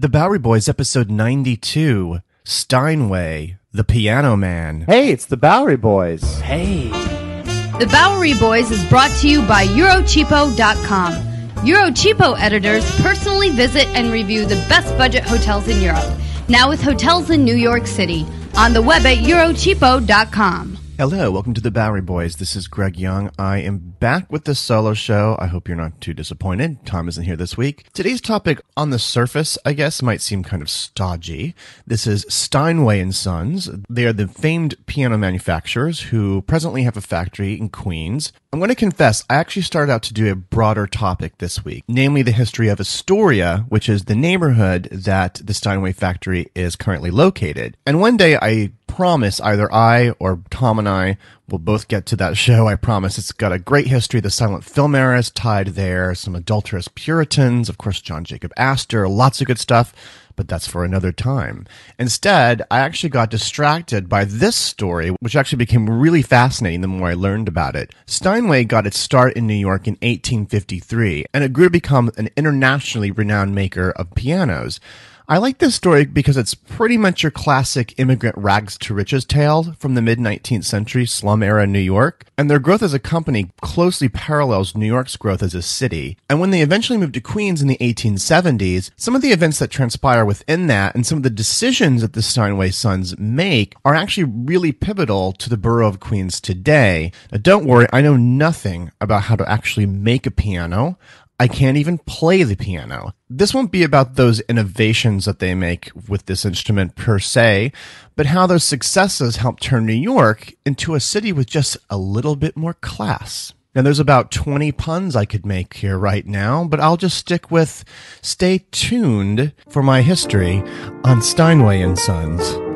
The Bowery Boys, episode 92 Steinway, the Piano Man. Hey, it's the Bowery Boys. Hey. The Bowery Boys is brought to you by Eurocheapo.com. Eurocheapo editors personally visit and review the best budget hotels in Europe. Now with hotels in New York City. On the web at Eurocheapo.com. Hello, welcome to the Bowery Boys. This is Greg Young. I am back with the solo show. I hope you're not too disappointed. Tom isn't here this week. Today's topic, on the surface, I guess, might seem kind of stodgy. This is Steinway and Sons. They are the famed piano manufacturers who presently have a factory in Queens. I'm going to confess, I actually started out to do a broader topic this week, namely the history of Astoria, which is the neighborhood that the Steinway factory is currently located. And one day I promise either I or Tom and I will both get to that show. I promise. It's got a great history. The silent film era is tied there. Some adulterous Puritans, of course, John Jacob Astor, lots of good stuff. But that's for another time. Instead, I actually got distracted by this story, which actually became really fascinating the more I learned about it. Steinway got its start in New York in 1853, and it grew to become an internationally renowned maker of pianos. I like this story because it's pretty much your classic immigrant rags to riches tale from the mid 19th century slum era New York. And their growth as a company closely parallels New York's growth as a city. And when they eventually moved to Queens in the 1870s, some of the events that transpire within that and some of the decisions that the Steinway sons make are actually really pivotal to the borough of Queens today. Now, don't worry, I know nothing about how to actually make a piano. I can't even play the piano. This won't be about those innovations that they make with this instrument per se, but how those successes help turn New York into a city with just a little bit more class. Now, there's about 20 puns I could make here right now, but I'll just stick with stay tuned for my history on Steinway and Sons.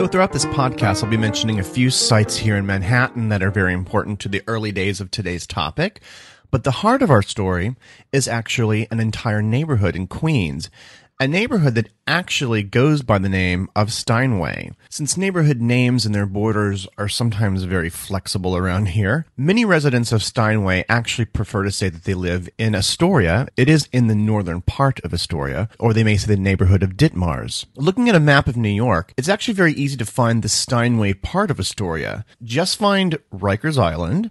So, throughout this podcast, I'll be mentioning a few sites here in Manhattan that are very important to the early days of today's topic. But the heart of our story is actually an entire neighborhood in Queens a neighborhood that actually goes by the name of Steinway. Since neighborhood names and their borders are sometimes very flexible around here, many residents of Steinway actually prefer to say that they live in Astoria. It is in the northern part of Astoria, or they may say the neighborhood of Ditmars. Looking at a map of New York, it's actually very easy to find the Steinway part of Astoria. Just find Rikers Island,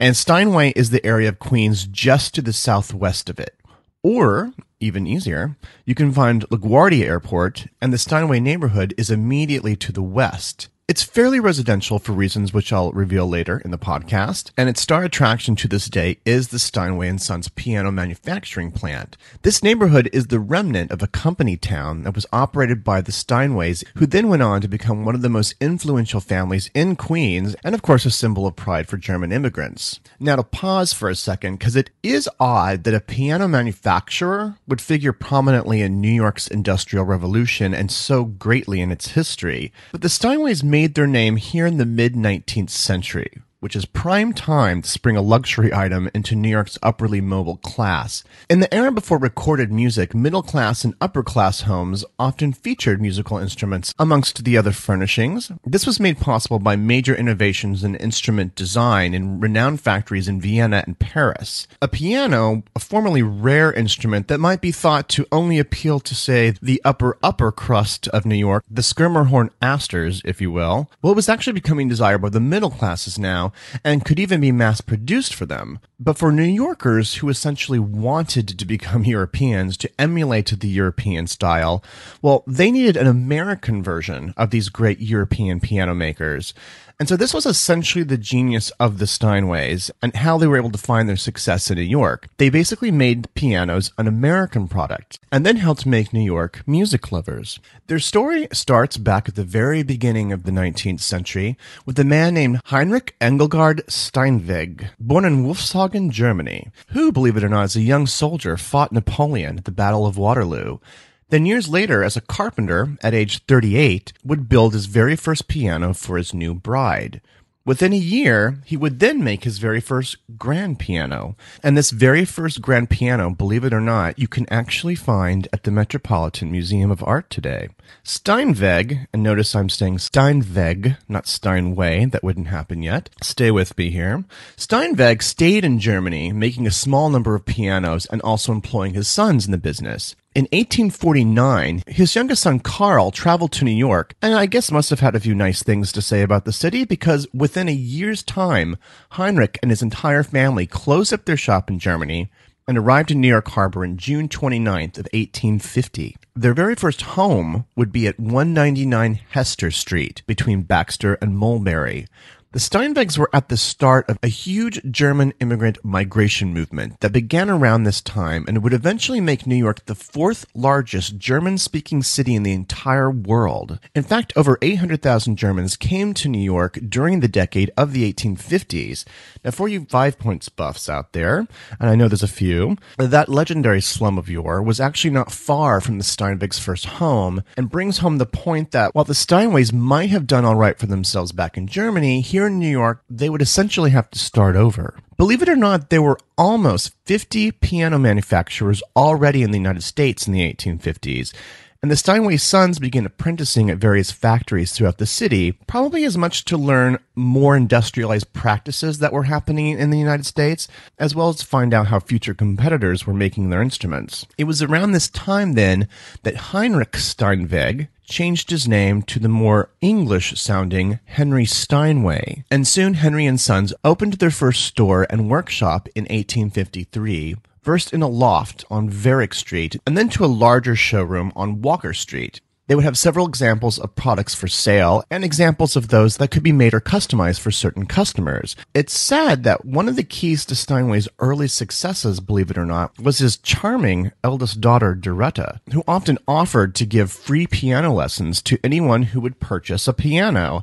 and Steinway is the area of Queens just to the southwest of it. Or, even easier, you can find LaGuardia Airport, and the Steinway neighborhood is immediately to the west. It's fairly residential for reasons which I'll reveal later in the podcast, and its star attraction to this day is the Steinway and Sons piano manufacturing plant. This neighborhood is the remnant of a company town that was operated by the Steinways, who then went on to become one of the most influential families in Queens, and of course a symbol of pride for German immigrants. Now to pause for a second, because it is odd that a piano manufacturer would figure prominently in New York's Industrial Revolution and so greatly in its history, but the Steinways made made their name here in the mid 19th century. Which is prime time to spring a luxury item into New York's upperly mobile class. In the era before recorded music, middle class and upper class homes often featured musical instruments amongst the other furnishings. This was made possible by major innovations in instrument design in renowned factories in Vienna and Paris. A piano, a formerly rare instrument that might be thought to only appeal to, say, the upper upper crust of New York, the Schermerhorn Astors, if you will, well, it was actually becoming desired by the middle classes now and could even be mass produced for them. But for New Yorkers who essentially wanted to become Europeans, to emulate the European style, well, they needed an American version of these great European piano makers. And so this was essentially the genius of the Steinways and how they were able to find their success in New York. They basically made pianos an American product and then helped make New York music lovers. Their story starts back at the very beginning of the 19th century with a man named Heinrich Engelhard Steinweg, born in Wolfshagen, Germany, who, believe it or not, as a young soldier fought Napoleon at the Battle of Waterloo. Then years later, as a carpenter at age 38, would build his very first piano for his new bride. Within a year, he would then make his very first grand piano. And this very first grand piano, believe it or not, you can actually find at the Metropolitan Museum of Art today. Steinweg, and notice I'm saying Steinweg, not Steinway, that wouldn't happen yet. Stay with me here. Steinweg stayed in Germany, making a small number of pianos and also employing his sons in the business. In 1849, his youngest son Carl traveled to New York, and I guess must have had a few nice things to say about the city because within a year's time, Heinrich and his entire family closed up their shop in Germany and arrived in New York Harbor in June 29th of 1850. Their very first home would be at 199 Hester Street between Baxter and Mulberry. The Steinwegs were at the start of a huge German immigrant migration movement that began around this time and would eventually make New York the fourth largest German speaking city in the entire world. In fact, over 800,000 Germans came to New York during the decade of the 1850s. Now, for you Five Points buffs out there, and I know there's a few, that legendary slum of yore was actually not far from the Steinwegs' first home and brings home the point that while the Steinways might have done all right for themselves back in Germany, here in New York, they would essentially have to start over. Believe it or not, there were almost 50 piano manufacturers already in the United States in the 1850s. And the Steinway sons began apprenticing at various factories throughout the city, probably as much to learn more industrialized practices that were happening in the United States, as well as to find out how future competitors were making their instruments. It was around this time then that Heinrich Steinweg, changed his name to the more English sounding Henry Steinway. And soon Henry and Sons opened their first store and workshop in 1853 first in a loft on Varick Street, and then to a larger showroom on Walker Street. They would have several examples of products for sale and examples of those that could be made or customized for certain customers. It's sad that one of the keys to Steinway's early successes, believe it or not, was his charming eldest daughter, Doretta, who often offered to give free piano lessons to anyone who would purchase a piano.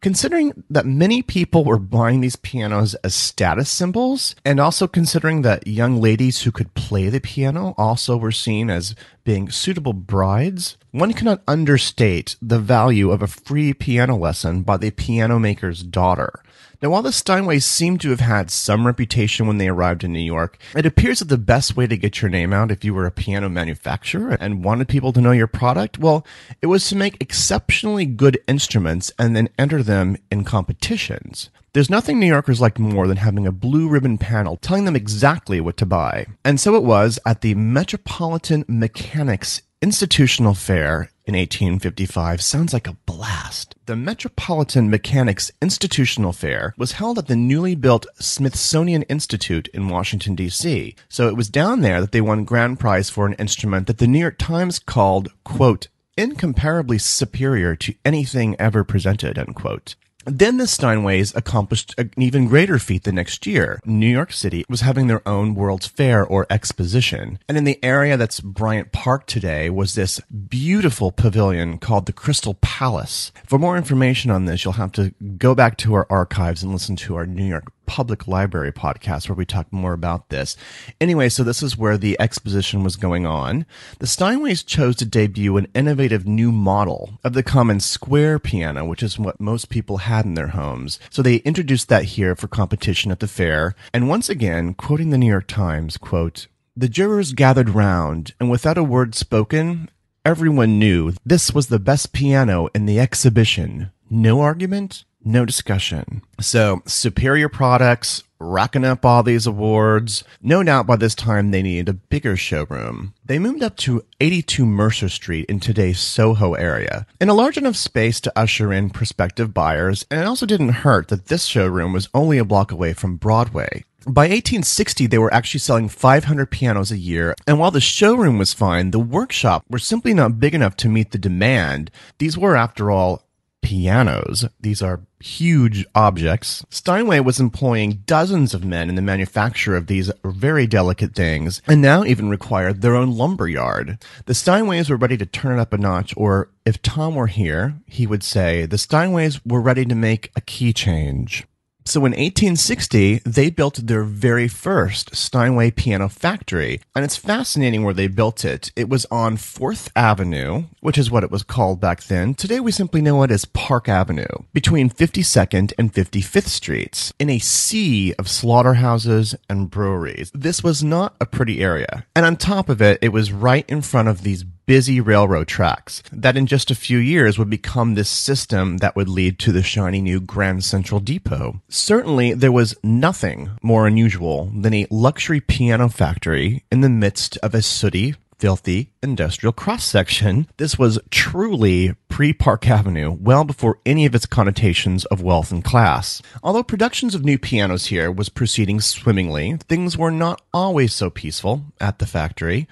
Considering that many people were buying these pianos as status symbols, and also considering that young ladies who could play the piano also were seen as being suitable brides, one cannot understate the value of a free piano lesson by the piano maker's daughter. Now, while the Steinways seem to have had some reputation when they arrived in New York, it appears that the best way to get your name out if you were a piano manufacturer and wanted people to know your product, well, it was to make exceptionally good instruments and then enter them in competitions. There's nothing New Yorkers liked more than having a blue ribbon panel telling them exactly what to buy. And so it was at the Metropolitan Mechanics Institutional Fair in 1855 sounds like a blast. The Metropolitan Mechanics Institutional Fair was held at the newly built Smithsonian Institute in Washington, D.C. So it was down there that they won grand prize for an instrument that the New York Times called, quote, incomparably superior to anything ever presented, unquote. Then the Steinways accomplished an even greater feat the next year. New York City was having their own World's Fair or exposition. And in the area that's Bryant Park today was this beautiful pavilion called the Crystal Palace. For more information on this, you'll have to go back to our archives and listen to our New York public library podcast where we talk more about this. Anyway, so this is where the exposition was going on. The Steinways chose to debut an innovative new model of the common square piano, which is what most people had in their homes. So they introduced that here for competition at the fair. And once again, quoting the New York Times, quote, the jurors gathered round, and without a word spoken, everyone knew this was the best piano in the exhibition. No argument, no discussion. So, superior products, racking up all these awards. No doubt by this time they needed a bigger showroom. They moved up to 82 Mercer Street in today's Soho area, in a large enough space to usher in prospective buyers, and it also didn't hurt that this showroom was only a block away from Broadway. By 1860, they were actually selling 500 pianos a year, and while the showroom was fine, the workshop were simply not big enough to meet the demand. These were, after all, pianos. These are huge objects. Steinway was employing dozens of men in the manufacture of these very delicate things, and now even required their own lumber yard. The Steinways were ready to turn it up a notch, or if Tom were here, he would say the Steinways were ready to make a key change. So in 1860, they built their very first Steinway piano factory. And it's fascinating where they built it. It was on 4th Avenue, which is what it was called back then. Today we simply know it as Park Avenue, between 52nd and 55th Streets, in a sea of slaughterhouses and breweries. This was not a pretty area. And on top of it, it was right in front of these busy railroad tracks that in just a few years would become this system that would lead to the shiny new Grand Central Depot. Certainly, there was nothing more unusual than a luxury piano factory in the midst of a sooty, filthy industrial cross section. This was truly pre Park Avenue, well before any of its connotations of wealth and class. Although productions of new pianos here was proceeding swimmingly, things were not always so peaceful at the factory.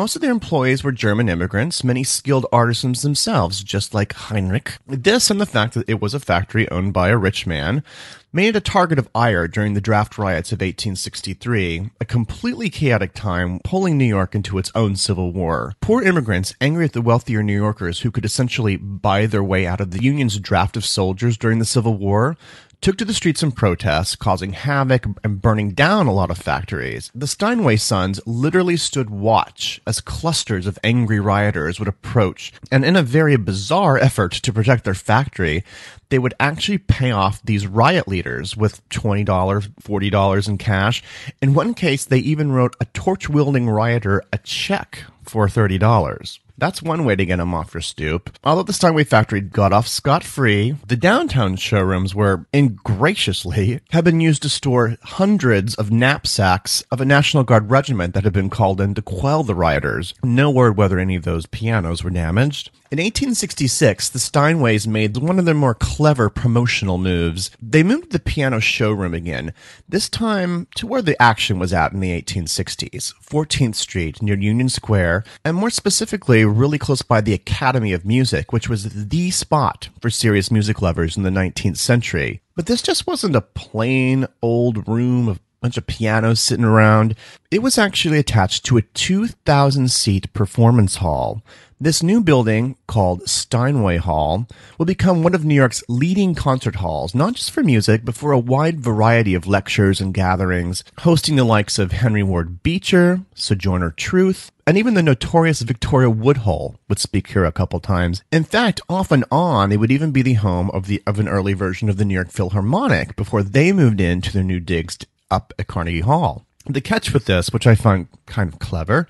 Most of their employees were German immigrants, many skilled artisans themselves, just like Heinrich. This and the fact that it was a factory owned by a rich man made it a target of ire during the draft riots of 1863, a completely chaotic time pulling New York into its own civil war. Poor immigrants, angry at the wealthier New Yorkers who could essentially buy their way out of the Union's draft of soldiers during the Civil War, took to the streets in protest, causing havoc and burning down a lot of factories. The Steinway sons literally stood watch as clusters of angry rioters would approach, and in a very bizarre effort to protect their factory, they would actually pay off these riot leaders with $20, $40 in cash. In one case, they even wrote a torch wielding rioter a check for $30. That's one way to get them off your stoop. Although the Steinway factory got off scot free, the downtown showrooms were ingraciously have been used to store hundreds of knapsacks of a National Guard regiment that had been called in to quell the rioters. No word whether any of those pianos were damaged. In 1866, the Steinways made one of their more clever promotional moves. They moved the piano showroom again, this time to where the action was at in the 1860s, 14th Street near Union Square, and more specifically, really close by the Academy of Music, which was the spot for serious music lovers in the 19th century. But this just wasn't a plain old room of a bunch of pianos sitting around. It was actually attached to a 2,000 seat performance hall. This new building, called Steinway Hall, will become one of New York's leading concert halls, not just for music, but for a wide variety of lectures and gatherings, hosting the likes of Henry Ward Beecher, Sojourner Truth, and even the notorious Victoria Woodhull would speak here a couple times. In fact, off and on, it would even be the home of the of an early version of the New York Philharmonic before they moved into their new digs up at Carnegie Hall. The catch with this, which I find kind of clever,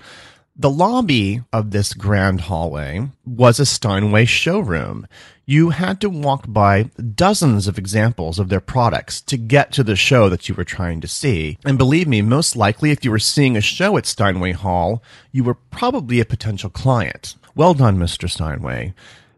the lobby of this grand hallway was a Steinway showroom. You had to walk by dozens of examples of their products to get to the show that you were trying to see. And believe me, most likely if you were seeing a show at Steinway Hall, you were probably a potential client. Well done, Mr. Steinway.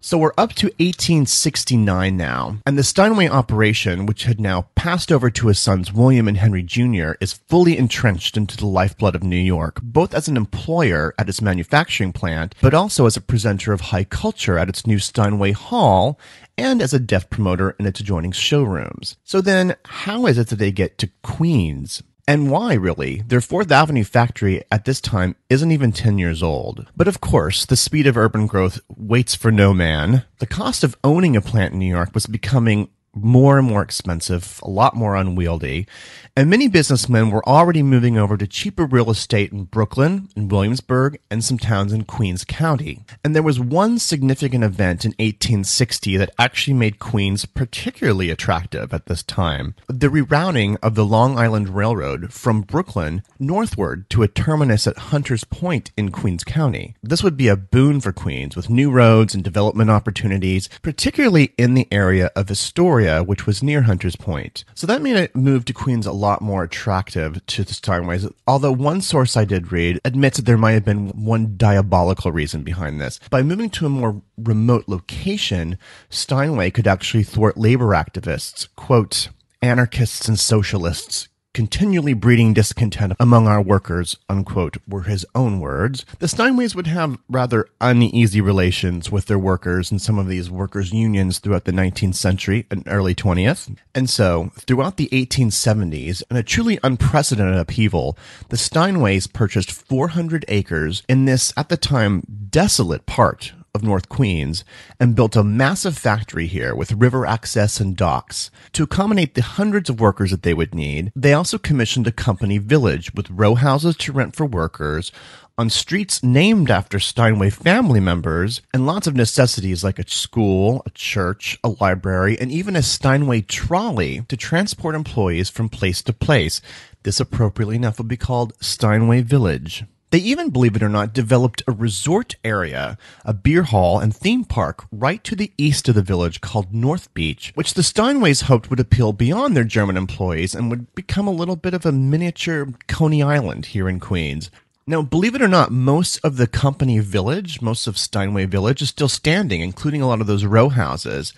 So we're up to 1869 now, and the Steinway operation, which had now passed over to his sons William and Henry Jr., is fully entrenched into the lifeblood of New York, both as an employer at its manufacturing plant, but also as a presenter of high culture at its new Steinway Hall, and as a deaf promoter in its adjoining showrooms. So then, how is it that they get to Queens? And why, really? Their Fourth Avenue factory at this time isn't even 10 years old. But of course, the speed of urban growth waits for no man. The cost of owning a plant in New York was becoming more and more expensive, a lot more unwieldy, and many businessmen were already moving over to cheaper real estate in Brooklyn, in Williamsburg, and some towns in Queens County. And there was one significant event in 1860 that actually made Queens particularly attractive at this time. The rerouting of the Long Island Railroad from Brooklyn northward to a terminus at Hunters Point in Queens County. This would be a boon for Queens with new roads and development opportunities, particularly in the area of Astoria, which was near Hunters Point. So that made it move to Queens a lot more attractive to the Steinways. Although one source I did read admits that there might have been one diabolical reason behind this. By moving to a more remote location, Steinway could actually thwart labor activists, quote, anarchists and socialists continually breeding discontent among our workers, unquote, were his own words. The Steinways would have rather uneasy relations with their workers and some of these workers' unions throughout the 19th century and early 20th. And so, throughout the 1870s, in a truly unprecedented upheaval, the Steinways purchased 400 acres in this, at the time, desolate part of North Queens and built a massive factory here with river access and docks. To accommodate the hundreds of workers that they would need, they also commissioned a company village with row houses to rent for workers on streets named after Steinway family members and lots of necessities like a school, a church, a library, and even a Steinway trolley to transport employees from place to place. This appropriately enough would be called Steinway Village. They even, believe it or not, developed a resort area, a beer hall, and theme park right to the east of the village called North Beach, which the Steinways hoped would appeal beyond their German employees and would become a little bit of a miniature Coney Island here in Queens. Now, believe it or not, most of the company village, most of Steinway Village is still standing, including a lot of those row houses.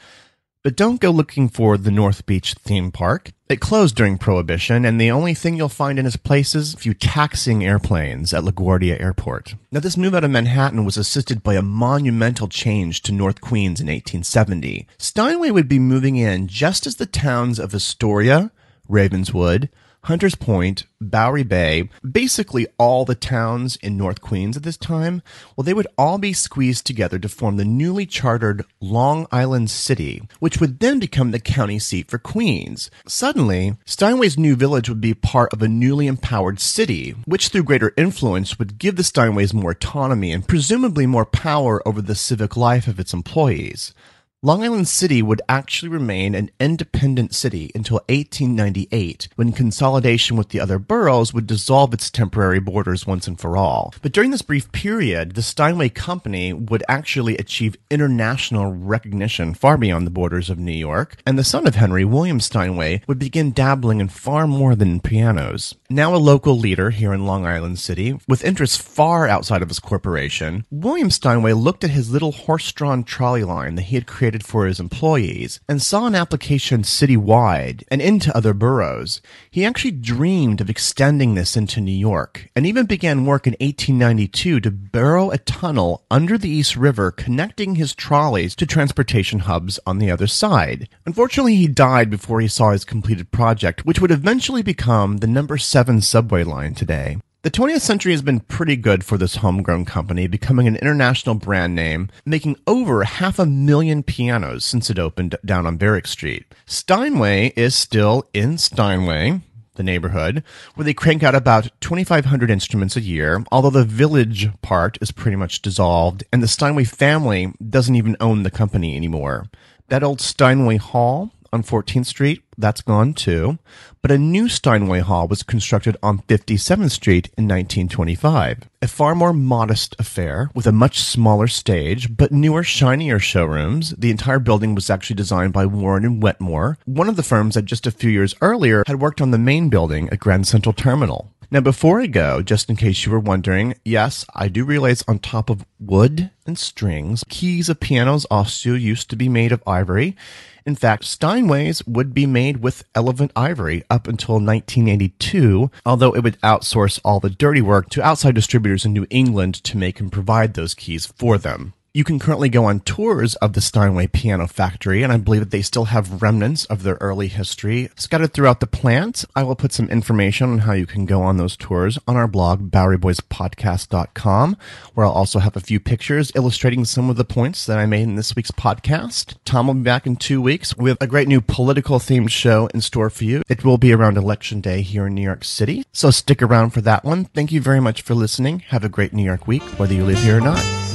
But don't go looking for the North Beach theme park. It closed during Prohibition, and the only thing you'll find in its place is a few taxing airplanes at LaGuardia Airport. Now, this move out of Manhattan was assisted by a monumental change to North Queens in 1870. Steinway would be moving in just as the towns of Astoria, Ravenswood, Hunters Point, Bowery Bay, basically all the towns in North Queens at this time, well, they would all be squeezed together to form the newly chartered Long Island City, which would then become the county seat for Queens. Suddenly, Steinway's new village would be part of a newly empowered city, which through greater influence would give the Steinways more autonomy and presumably more power over the civic life of its employees. Long Island City would actually remain an independent city until 1898, when consolidation with the other boroughs would dissolve its temporary borders once and for all. But during this brief period, the Steinway Company would actually achieve international recognition far beyond the borders of New York, and the son of Henry, William Steinway, would begin dabbling in far more than pianos. Now a local leader here in Long Island City, with interests far outside of his corporation, William Steinway looked at his little horse-drawn trolley line that he had created for his employees and saw an application citywide and into other boroughs. He actually dreamed of extending this into New York and even began work in 1892 to burrow a tunnel under the East River connecting his trolleys to transportation hubs on the other side. Unfortunately, he died before he saw his completed project, which would eventually become the number 7 subway line today. The 20th century has been pretty good for this homegrown company, becoming an international brand name, making over half a million pianos since it opened down on Varick Street. Steinway is still in Steinway, the neighborhood, where they crank out about 2,500 instruments a year, although the village part is pretty much dissolved, and the Steinway family doesn't even own the company anymore. That old Steinway Hall on 14th Street, that's gone too. But a new Steinway Hall was constructed on 57th Street in 1925. A far more modest affair with a much smaller stage, but newer, shinier showrooms. The entire building was actually designed by Warren and Wetmore, one of the firms that just a few years earlier had worked on the main building at Grand Central Terminal. Now, before I go, just in case you were wondering, yes, I do realize on top of wood and strings, keys of pianos also used to be made of ivory. In fact, Steinways would be made with elephant ivory up until 1982, although it would outsource all the dirty work to outside distributors in New England to make and provide those keys for them. You can currently go on tours of the Steinway Piano Factory, and I believe that they still have remnants of their early history scattered throughout the plant. I will put some information on how you can go on those tours on our blog, BoweryBoysPodcast.com, where I'll also have a few pictures illustrating some of the points that I made in this week's podcast. Tom will be back in two weeks with a great new political themed show in store for you. It will be around Election Day here in New York City, so stick around for that one. Thank you very much for listening. Have a great New York week, whether you live here or not.